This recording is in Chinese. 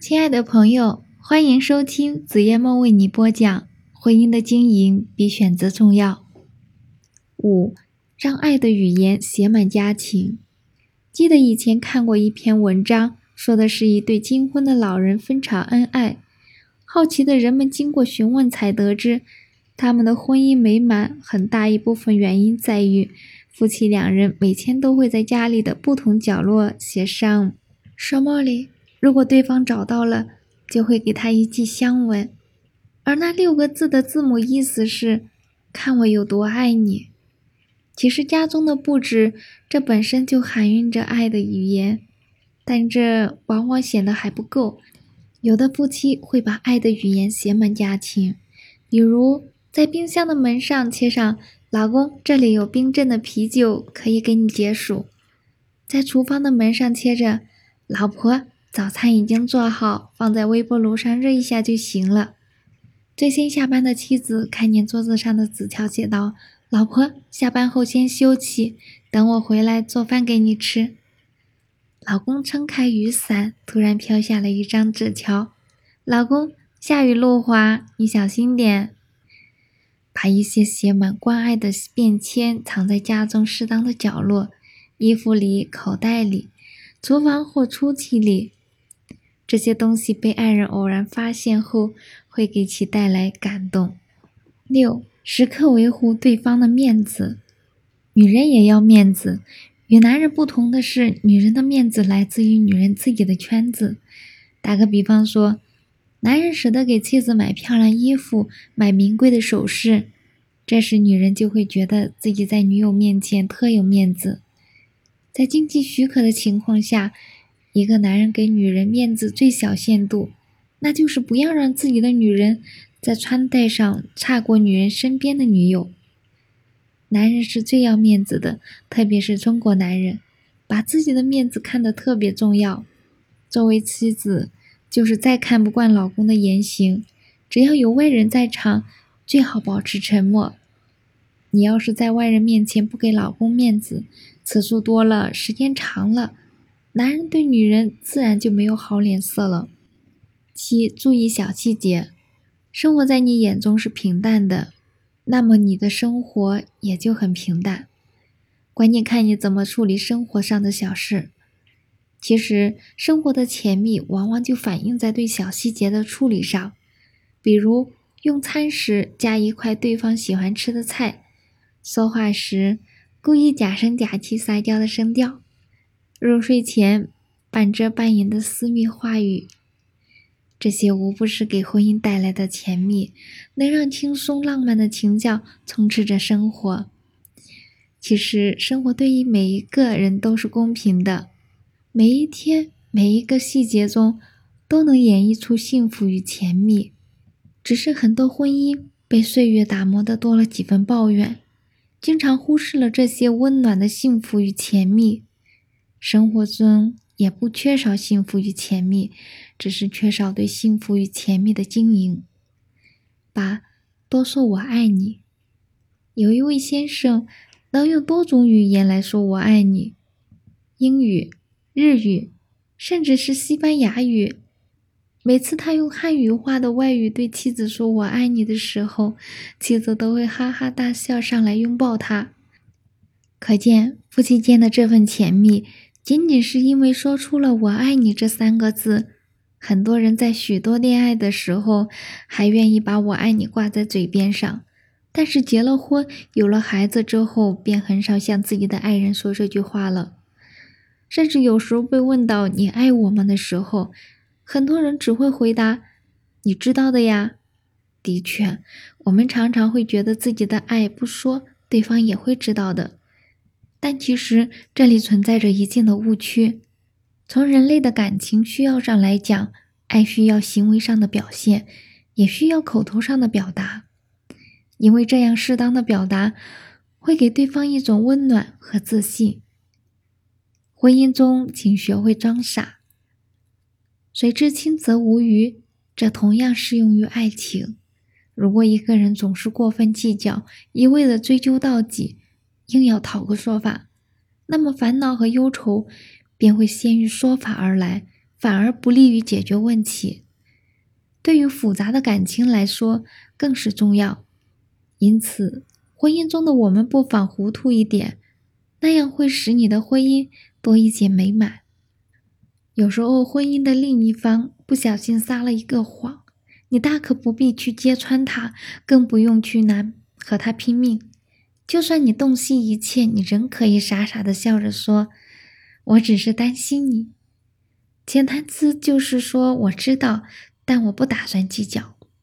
亲爱的朋友，欢迎收听子夜梦为你播讲《婚姻的经营比选择重要》。五，让爱的语言写满家庭。记得以前看过一篇文章，说的是一对金婚的老人分享恩爱。好奇的人们经过询问才得知，他们的婚姻美满很大一部分原因在于夫妻两人每天都会在家里的不同角落写上“什么里”。如果对方找到了，就会给他一记香吻，而那六个字的字母意思是“看我有多爱你”。其实家中的布置，这本身就含蕴着爱的语言，但这往往显得还不够。有的夫妻会把爱的语言写满家庭，比如在冰箱的门上贴上“老公，这里有冰镇的啤酒，可以给你解暑”；在厨房的门上贴着“老婆”。早餐已经做好，放在微波炉上热一下就行了。最先下班的妻子看见桌子上的纸条，写道：“老婆，下班后先休息，等我回来做饭给你吃。”老公撑开雨伞，突然飘下了一张纸条：“老公，下雨路滑，你小心点。”把一些写满关爱的便签藏在家中适当的角落，衣服里、口袋里、厨房或抽屉里。这些东西被爱人偶然发现后，会给其带来感动。六，时刻维护对方的面子。女人也要面子，与男人不同的是，女人的面子来自于女人自己的圈子。打个比方说，男人舍得给妻子买漂亮衣服、买名贵的首饰，这时女人就会觉得自己在女友面前特有面子。在经济许可的情况下。一个男人给女人面子最小限度，那就是不要让自己的女人在穿戴上差过女人身边的女友。男人是最要面子的，特别是中国男人，把自己的面子看得特别重要。作为妻子，就是再看不惯老公的言行，只要有外人在场，最好保持沉默。你要是在外人面前不给老公面子，次数多了，时间长了。男人对女人自然就没有好脸色了。七，注意小细节。生活在你眼中是平淡的，那么你的生活也就很平淡。关键看你怎么处理生活上的小事。其实，生活的甜蜜往往就反映在对小细节的处理上，比如用餐时加一块对方喜欢吃的菜，说话时故意假声假气撒娇的声调。入睡前半遮半掩的私密话语，这些无不是给婚姻带来的甜蜜，能让轻松浪漫的情调充斥着生活。其实，生活对于每一个人都是公平的，每一天每一个细节中都能演绎出幸福与甜蜜。只是很多婚姻被岁月打磨的多了几分抱怨，经常忽视了这些温暖的幸福与甜蜜。生活中也不缺少幸福与甜蜜，只是缺少对幸福与甜蜜的经营。八，多说我爱你。有一位先生能用多种语言来说我爱你，英语、日语，甚至是西班牙语。每次他用汉语化的外语对妻子说我爱你的时候，妻子都会哈哈大笑，上来拥抱他。可见夫妻间的这份甜蜜。仅仅是因为说出了“我爱你”这三个字，很多人在许多恋爱的时候还愿意把我爱你挂在嘴边上，但是结了婚、有了孩子之后，便很少向自己的爱人说这句话了。甚至有时候被问到“你爱我吗”的时候，很多人只会回答：“你知道的呀。”的确，我们常常会觉得自己的爱不说，对方也会知道的。但其实这里存在着一定的误区。从人类的感情需要上来讲，爱需要行为上的表现，也需要口头上的表达，因为这样适当的表达会给对方一种温暖和自信。婚姻中，请学会装傻。水至清则无鱼，这同样适用于爱情。如果一个人总是过分计较，一味的追究到底。硬要讨个说法，那么烦恼和忧愁便会先于说法而来，反而不利于解决问题。对于复杂的感情来说，更是重要。因此，婚姻中的我们不妨糊涂一点，那样会使你的婚姻多一些美满。有时候，婚姻的另一方不小心撒了一个谎，你大可不必去揭穿他，更不用去难和他拼命。就算你洞悉一切，你仍可以傻傻的笑着说：“我只是担心你。”潜台词就是说，我知道，但我不打算计较。